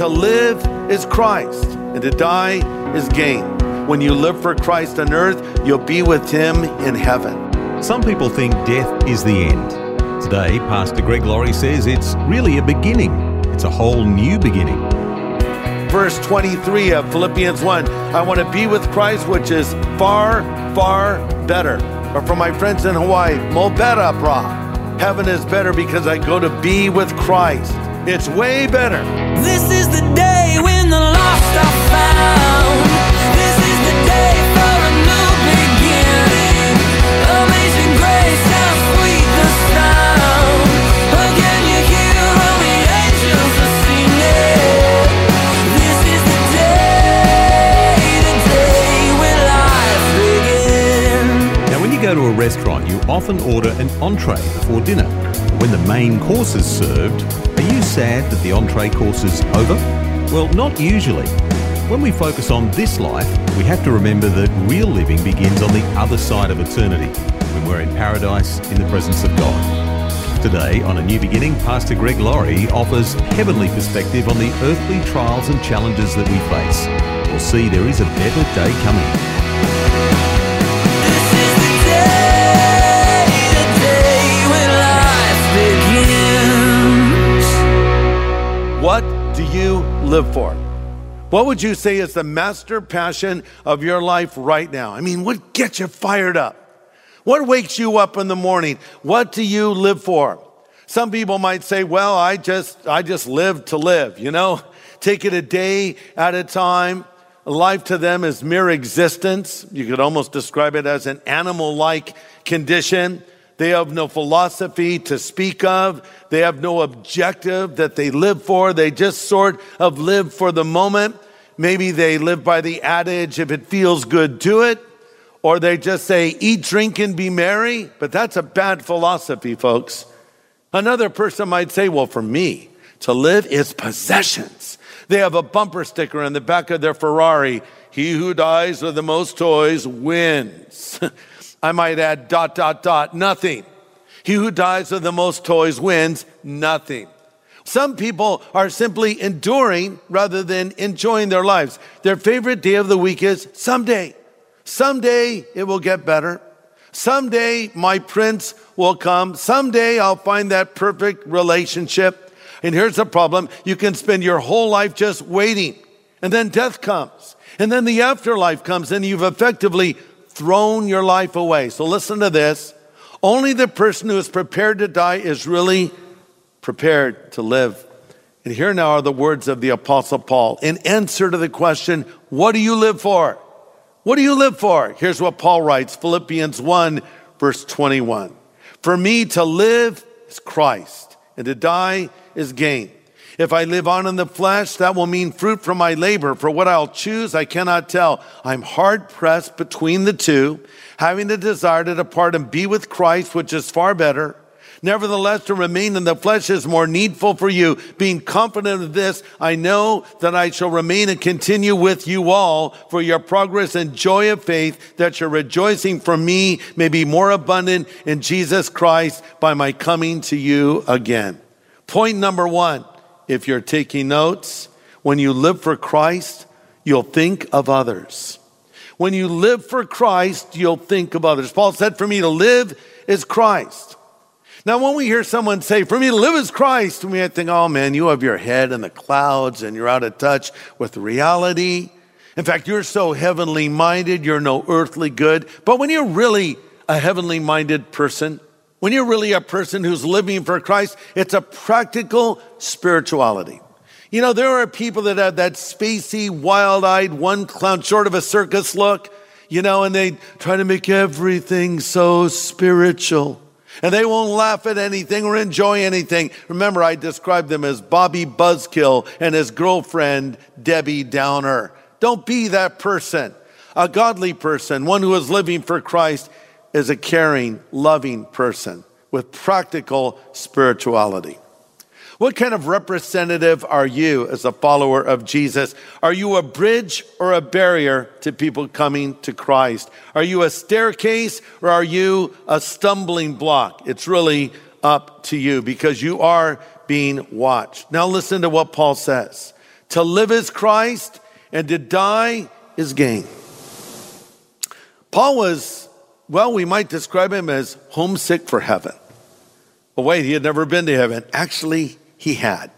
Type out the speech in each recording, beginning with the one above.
To live is Christ, and to die is gain. When you live for Christ on earth, you'll be with Him in heaven. Some people think death is the end. Today, Pastor Greg Laurie says it's really a beginning. It's a whole new beginning. Verse 23 of Philippians 1 I want to be with Christ, which is far, far better. Or for my friends in Hawaii, mo better, bra. Heaven is better because I go to be with Christ. It's way better. This is the day when the lost are found. This is the day for a new beginning. Amazing grace, how sweet the sound. Again you hear all the angels are singing. This is the day, the day when life begins. Now, when you go to a restaurant, you often order an entree before dinner. When the main course is served, are you sad that the entree course is over? Well, not usually. When we focus on this life, we have to remember that real living begins on the other side of eternity, when we're in paradise in the presence of God. Today, on A New Beginning, Pastor Greg Laurie offers heavenly perspective on the earthly trials and challenges that we face. We'll see there is a better day coming. Live for? What would you say is the master passion of your life right now? I mean, what gets you fired up? What wakes you up in the morning? What do you live for? Some people might say, well, I just, I just live to live, you know, take it a day at a time. Life to them is mere existence. You could almost describe it as an animal like condition. They have no philosophy to speak of. They have no objective that they live for. They just sort of live for the moment. Maybe they live by the adage, if it feels good, do it. Or they just say, eat, drink, and be merry. But that's a bad philosophy, folks. Another person might say, well, for me, to live is possessions. They have a bumper sticker on the back of their Ferrari. He who dies with the most toys wins. I might add dot, dot, dot, nothing. He who dies with the most toys wins nothing. Some people are simply enduring rather than enjoying their lives. Their favorite day of the week is someday. Someday it will get better. Someday my prince will come. Someday I'll find that perfect relationship. And here's the problem. You can spend your whole life just waiting. And then death comes. And then the afterlife comes and you've effectively thrown your life away. So listen to this. Only the person who is prepared to die is really prepared to live. And here now are the words of the apostle Paul in answer to the question, what do you live for? What do you live for? Here's what Paul writes, Philippians 1 verse 21. For me to live is Christ and to die is gain. If I live on in the flesh, that will mean fruit from my labor. For what I'll choose, I cannot tell. I'm hard pressed between the two, having the desire to depart and be with Christ, which is far better. Nevertheless, to remain in the flesh is more needful for you. Being confident of this, I know that I shall remain and continue with you all for your progress and joy of faith, that your rejoicing for me may be more abundant in Jesus Christ by my coming to you again. Point number one, if you're taking notes, when you live for Christ, you'll think of others. When you live for Christ, you'll think of others. Paul said, For me to live is Christ. Now, when we hear someone say, For me to live is Christ, we might think, Oh man, you have your head in the clouds and you're out of touch with reality. In fact, you're so heavenly minded, you're no earthly good. But when you're really a heavenly minded person, when you're really a person who's living for Christ, it's a practical spirituality. You know, there are people that have that spacey, wild eyed, one clown, short of a circus look, you know, and they try to make everything so spiritual. And they won't laugh at anything or enjoy anything. Remember, I described them as Bobby Buzzkill and his girlfriend, Debbie Downer. Don't be that person. A godly person, one who is living for Christ, is a caring, loving person with practical spirituality. What kind of representative are you as a follower of Jesus? Are you a bridge or a barrier to people coming to Christ? Are you a staircase or are you a stumbling block? It's really up to you because you are being watched. Now listen to what Paul says. To live is Christ and to die is gain. Paul was, well, we might describe him as homesick for heaven. But wait, he had never been to heaven. Actually, he had.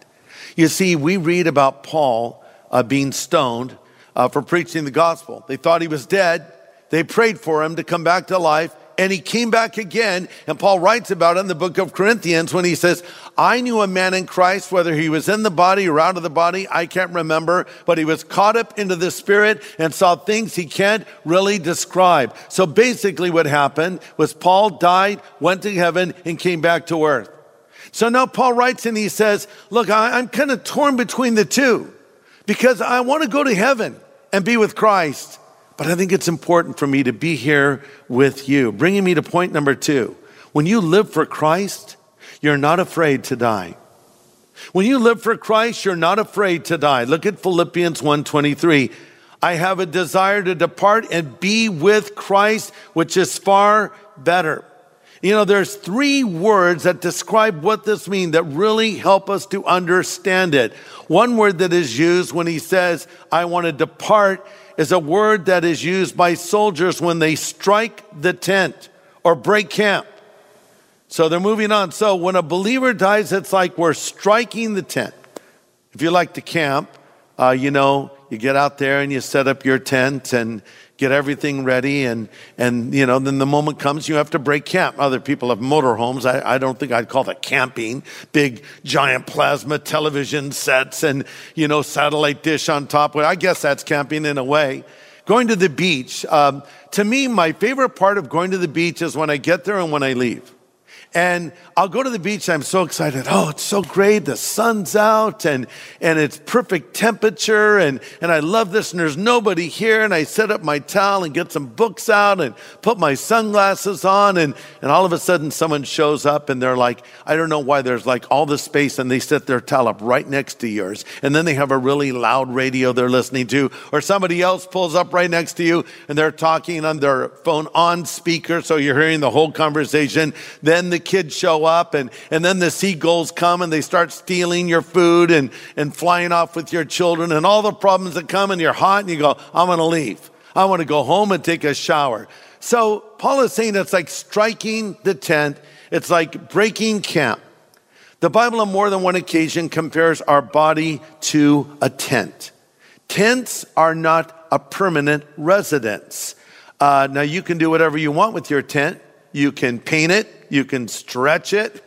You see, we read about Paul uh, being stoned uh, for preaching the gospel. They thought he was dead. They prayed for him to come back to life, and he came back again. And Paul writes about it in the book of Corinthians when he says, I knew a man in Christ, whether he was in the body or out of the body, I can't remember, but he was caught up into the spirit and saw things he can't really describe. So basically, what happened was Paul died, went to heaven, and came back to earth. So now Paul writes and he says, Look, I, am kind of torn between the two because I want to go to heaven and be with Christ, but I think it's important for me to be here with you. Bringing me to point number two. When you live for Christ, you're not afraid to die. When you live for Christ, you're not afraid to die. Look at Philippians 1:23. I have a desire to depart and be with Christ, which is far better. You know, there's three words that describe what this means that really help us to understand it. One word that is used when he says, I want to depart, is a word that is used by soldiers when they strike the tent or break camp. So they're moving on. So when a believer dies, it's like we're striking the tent. If you like to camp, uh, you know, you get out there and you set up your tent and get everything ready and and you know then the moment comes you have to break camp. Other people have motorhomes. I, I don't think i'd call that camping. Big giant plasma television sets and you know satellite dish on top. I guess that's camping in a way. Going to the beach um, to me my favorite part of going to the beach is when i get there and when i leave and I'll go to the beach. I'm so excited. Oh, it's so great. The sun's out and, and it's perfect temperature. And, and I love this. And there's nobody here. And I set up my towel and get some books out and put my sunglasses on. And, and all of a sudden someone shows up and they're like, I don't know why there's like all this space and they set their towel up right next to yours. And then they have a really loud radio they're listening to. Or somebody else pulls up right next to you and they're talking on their phone on speaker. So you're hearing the whole conversation. Then the kids show up and, and then the seagulls come and they start stealing your food and, and flying off with your children and all the problems that come and you're hot and you go, I'm going to leave. I want to go home and take a shower. So Paul is saying it's like striking the tent. It's like breaking camp. The Bible on more than one occasion compares our body to a tent. Tents are not a permanent residence. Uh, now you can do whatever you want with your tent. You can paint it, you can stretch it,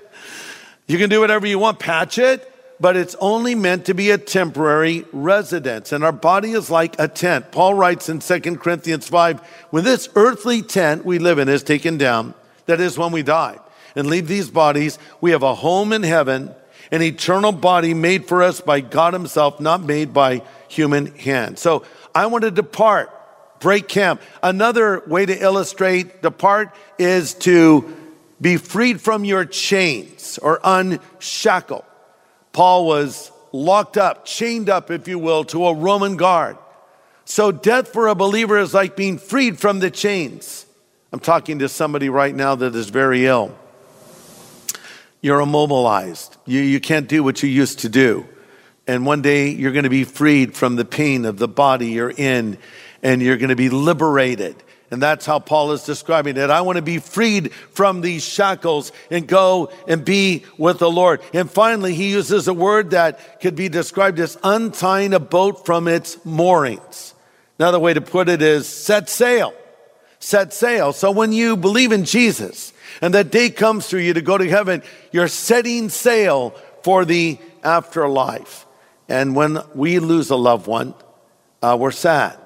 you can do whatever you want, patch it, but it's only meant to be a temporary residence. And our body is like a tent. Paul writes in 2 Corinthians 5 when this earthly tent we live in is taken down, that is when we die and leave these bodies, we have a home in heaven, an eternal body made for us by God Himself, not made by human hands. So I want to depart break camp. Another way to illustrate depart is to be freed from your chains or unshackled. Paul was locked up, chained up, if you will, to a Roman guard. So death for a believer is like being freed from the chains. I'm talking to somebody right now that is very ill. You're immobilized. You, you can't do what you used to do. And one day you're going to be freed from the pain of the body you're in and you're going to be liberated. And that's how Paul is describing it. I want to be freed from these shackles and go and be with the Lord. And finally, he uses a word that could be described as untying a boat from its moorings. Another way to put it is set sail. Set sail. So when you believe in Jesus and that day comes for you to go to heaven, you're setting sail for the afterlife. And when we lose a loved one, uh, we're sad.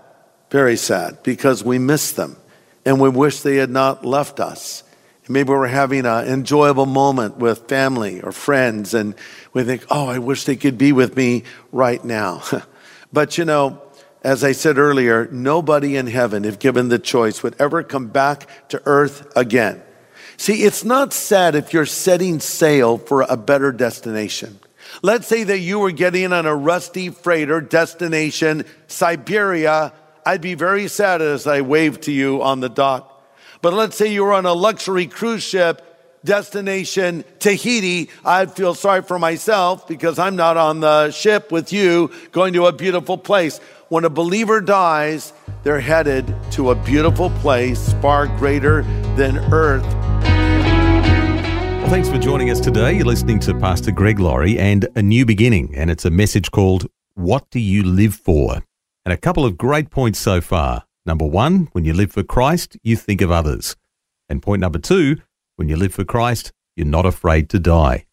Very sad because we miss them and we wish they had not left us. Maybe we're having an enjoyable moment with family or friends, and we think, oh, I wish they could be with me right now. but you know, as I said earlier, nobody in heaven, if given the choice, would ever come back to earth again. See, it's not sad if you're setting sail for a better destination. Let's say that you were getting on a rusty freighter destination, Siberia. I'd be very sad as I waved to you on the dock. But let's say you were on a luxury cruise ship destination Tahiti, I'd feel sorry for myself because I'm not on the ship with you going to a beautiful place. When a believer dies, they're headed to a beautiful place far greater than earth. Well, thanks for joining us today. You're listening to Pastor Greg Laurie and A New Beginning, and it's a message called What Do You Live For? And a couple of great points so far. Number one, when you live for Christ, you think of others. And point number two, when you live for Christ, you're not afraid to die.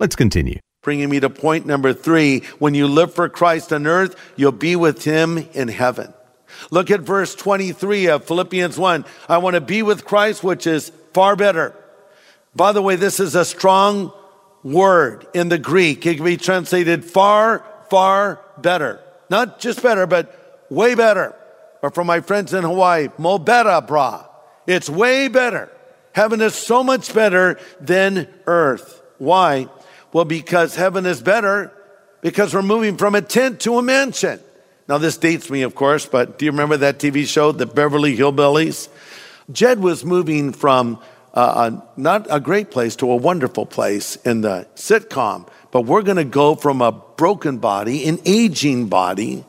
Let's continue. Bringing me to point number three when you live for Christ on earth, you'll be with him in heaven. Look at verse 23 of Philippians 1. I want to be with Christ, which is far better. By the way, this is a strong word in the Greek. It can be translated far, far better. Not just better, but way better. Or for my friends in Hawaii, mo better, bra. It's way better. Heaven is so much better than earth. Why? Well, because heaven is better because we're moving from a tent to a mansion. Now, this dates me, of course, but do you remember that TV show, The Beverly Hillbillies? Jed was moving from uh, a, not a great place to a wonderful place in the sitcom, but we're going to go from a broken body, an aging body,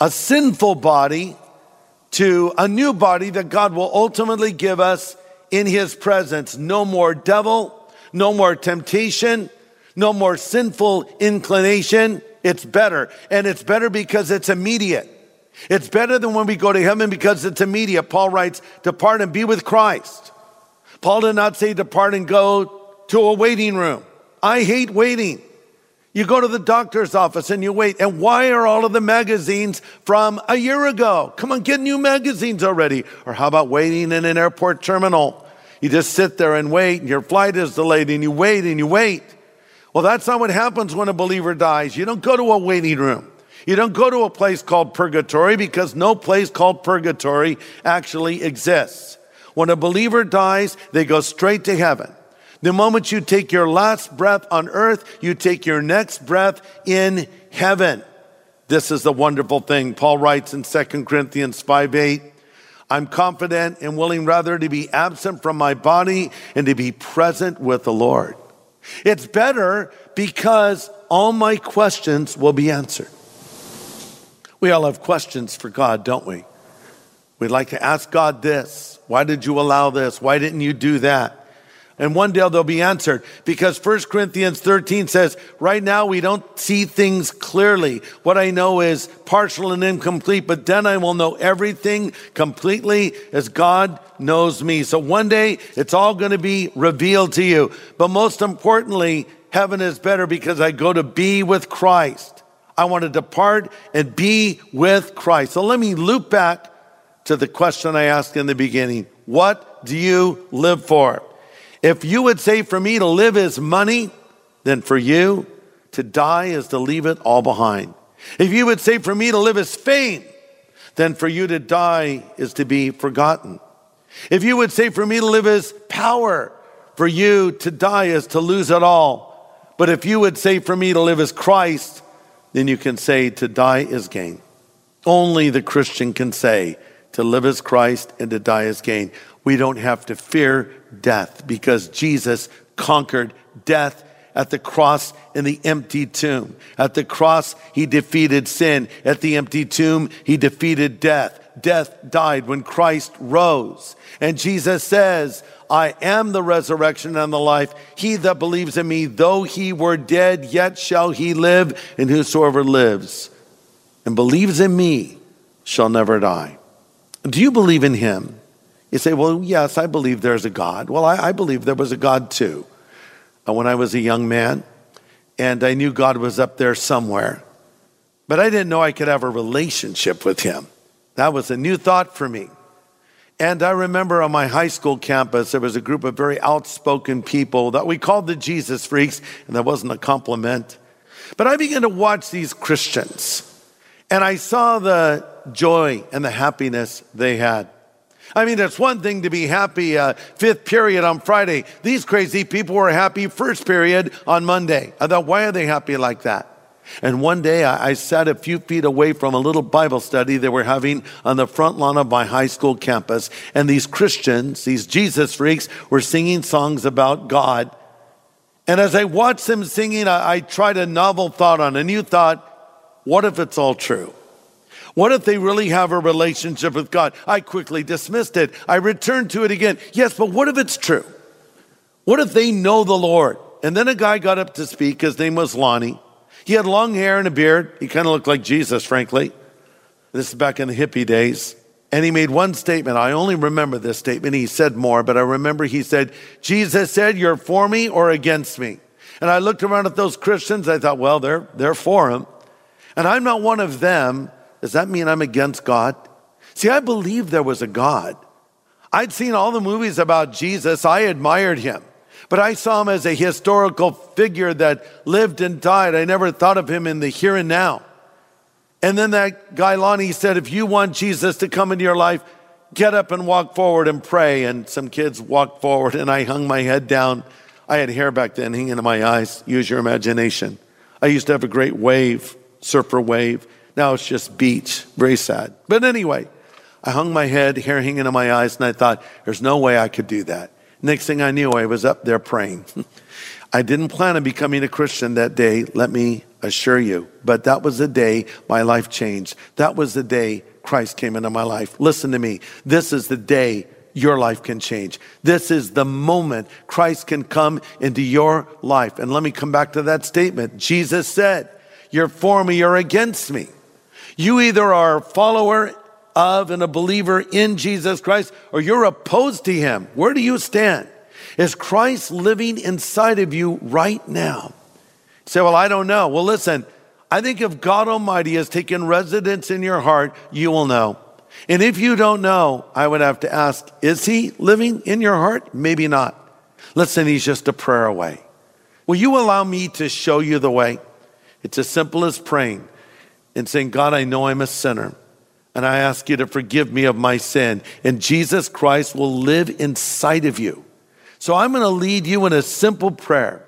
a sinful body, to a new body that God will ultimately give us in his presence. No more devil, no more temptation, no more sinful inclination. It's better. And it's better because it's immediate. It's better than when we go to heaven because it's immediate. Paul writes, Depart and be with Christ. Paul did not say, Depart and go to a waiting room. I hate waiting. You go to the doctor's office and you wait. And why are all of the magazines from a year ago? Come on, get new magazines already. Or how about waiting in an airport terminal? You just sit there and wait, and your flight is delayed, and you wait and you wait. Well, that's not what happens when a believer dies. You don't go to a waiting room. You don't go to a place called purgatory because no place called purgatory actually exists. When a believer dies, they go straight to heaven. The moment you take your last breath on earth, you take your next breath in heaven. This is the wonderful thing. Paul writes in 2 Corinthians 5 8, I'm confident and willing rather to be absent from my body and to be present with the Lord. It's better because all my questions will be answered. We all have questions for God, don't we? We'd like to ask God this. Why did you allow this? Why didn't you do that? And one day they'll be answered because 1 Corinthians 13 says, right now we don't see things clearly. What I know is partial and incomplete, but then I will know everything completely as God knows me. So one day it's all going to be revealed to you. But most importantly, heaven is better because I go to be with Christ. I want to depart and be with Christ. So let me loop back to the question I asked in the beginning. What do you live for? If you would say for me to live is money, then for you to die is to leave it all behind. If you would say for me to live is fame, then for you to die is to be forgotten. If you would say for me to live is power, for you to die is to lose it all. But if you would say for me to live as Christ, then you can say to die is gain. Only the Christian can say to live as Christ and to die as gain. We don't have to fear death because Jesus conquered death at the cross in the empty tomb. At the cross, he defeated sin. At the empty tomb, he defeated death. Death died when Christ rose. And Jesus says, I am the resurrection and the life. He that believes in me, though he were dead, yet shall he live. And whosoever lives and believes in me shall never die. Do you believe in him? You say, well, yes, I believe there's a God. Well, I, I believe there was a God too. Uh, when I was a young man, and I knew God was up there somewhere, but I didn't know I could have a relationship with him. That was a new thought for me. And I remember on my high school campus, there was a group of very outspoken people that we called the Jesus freaks, and that wasn't a compliment. But I began to watch these Christians, and I saw the joy and the happiness they had. I mean, it's one thing to be happy uh, fifth period on Friday. These crazy people were happy first period on Monday. I thought, why are they happy like that? And one day I, I, sat a few feet away from a little Bible study they were having on the front lawn of my high school campus. And these Christians, these Jesus freaks, were singing songs about God. And as I watched them singing, I, I tried a novel thought on a new thought. What if it's all true? What if they really have a relationship with God? I quickly dismissed it. I returned to it again. Yes, but what if it's true? What if they know the Lord? And then a guy got up to speak. His name was Lonnie. He had long hair and a beard. He kind of looked like Jesus, frankly. This is back in the hippie days. And he made one statement. I only remember this statement. He said more, but I remember he said, Jesus said, You're for me or against me. And I looked around at those Christians. I thought, well, they're, they're for him. And I'm not one of them. Does that mean I'm against God? See, I believed there was a God. I'd seen all the movies about Jesus. I admired him. But I saw him as a historical figure that lived and died. I never thought of him in the here and now. And then that guy Lonnie said, if you want Jesus to come into your life, get up and walk forward and pray. And some kids walked forward and I hung my head down. I had hair back then hanging in my eyes. Use your imagination. I used to have a great wave, surfer wave. Now it's just beach. Very sad. But anyway, I hung my head, hair hanging in my eyes, and I thought, there's no way I could do that. Next thing I knew, I was up there praying. I didn't plan on becoming a Christian that day, let me assure you. But that was the day my life changed. That was the day Christ came into my life. Listen to me. This is the day your life can change. This is the moment Christ can come into your life. And let me come back to that statement. Jesus said, You're for me you're against me. You either are a follower of and a believer in Jesus Christ, or you're opposed to him. Where do you stand? Is Christ living inside of you right now? You say, well, I don't know. Well, listen, I think if God Almighty has taken residence in your heart, you will know. And if you don't know, I would have to ask, is he living in your heart? Maybe not. Listen, he's just a prayer away. Will you allow me to show you the way? It's as simple as praying and saying, God, I know I'm a sinner and I ask you to forgive me of my sin. And Jesus Christ will live inside of you. So I'm going to lead you in a simple prayer.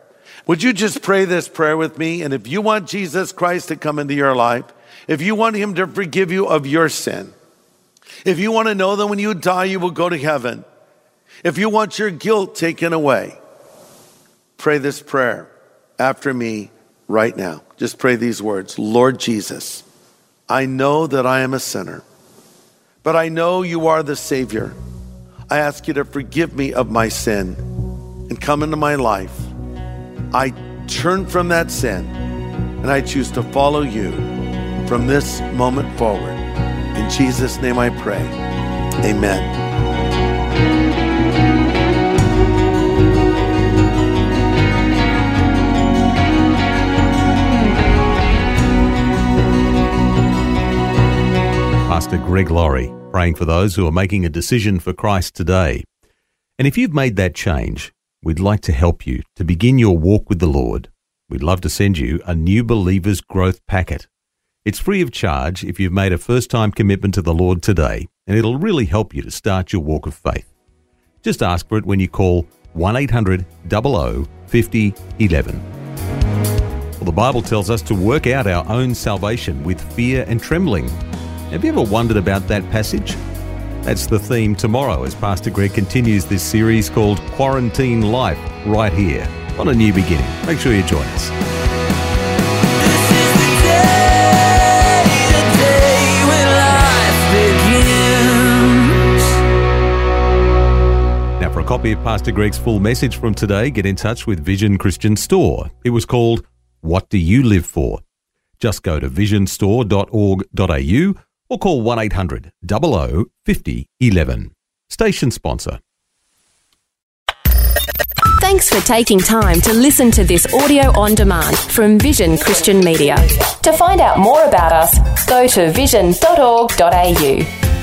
Would you just pray this prayer with me? And if you want Jesus Christ to come into your life, if you want him to forgive you of your sin, if you want to know that when you die, you will go to heaven, if you want your guilt taken away, pray this prayer after me right now. Just pray these words Lord Jesus, I know that I am a sinner, but I know you are the Savior. I ask you to forgive me of my sin and come into my life. I turn from that sin and I choose to follow you from this moment forward. In Jesus' name I pray. Amen. Pastor Greg Laurie, praying for those who are making a decision for Christ today. And if you've made that change, we'd like to help you to begin your walk with the Lord. We'd love to send you a new Believer's Growth Packet. It's free of charge if you've made a first time commitment to the Lord today, and it'll really help you to start your walk of faith. Just ask for it when you call 1 800 00 50 11. Well, the Bible tells us to work out our own salvation with fear and trembling. Have you ever wondered about that passage? That's the theme tomorrow as Pastor Greg continues this series called Quarantine Life right here on A New Beginning. Make sure you join us. This is the day, the day when life begins. Now, for a copy of Pastor Greg's full message from today, get in touch with Vision Christian Store. It was called What Do You Live For? Just go to visionstore.org.au or call 1 800 00 50 11. Station sponsor. Thanks for taking time to listen to this audio on demand from Vision Christian Media. To find out more about us, go to vision.org.au.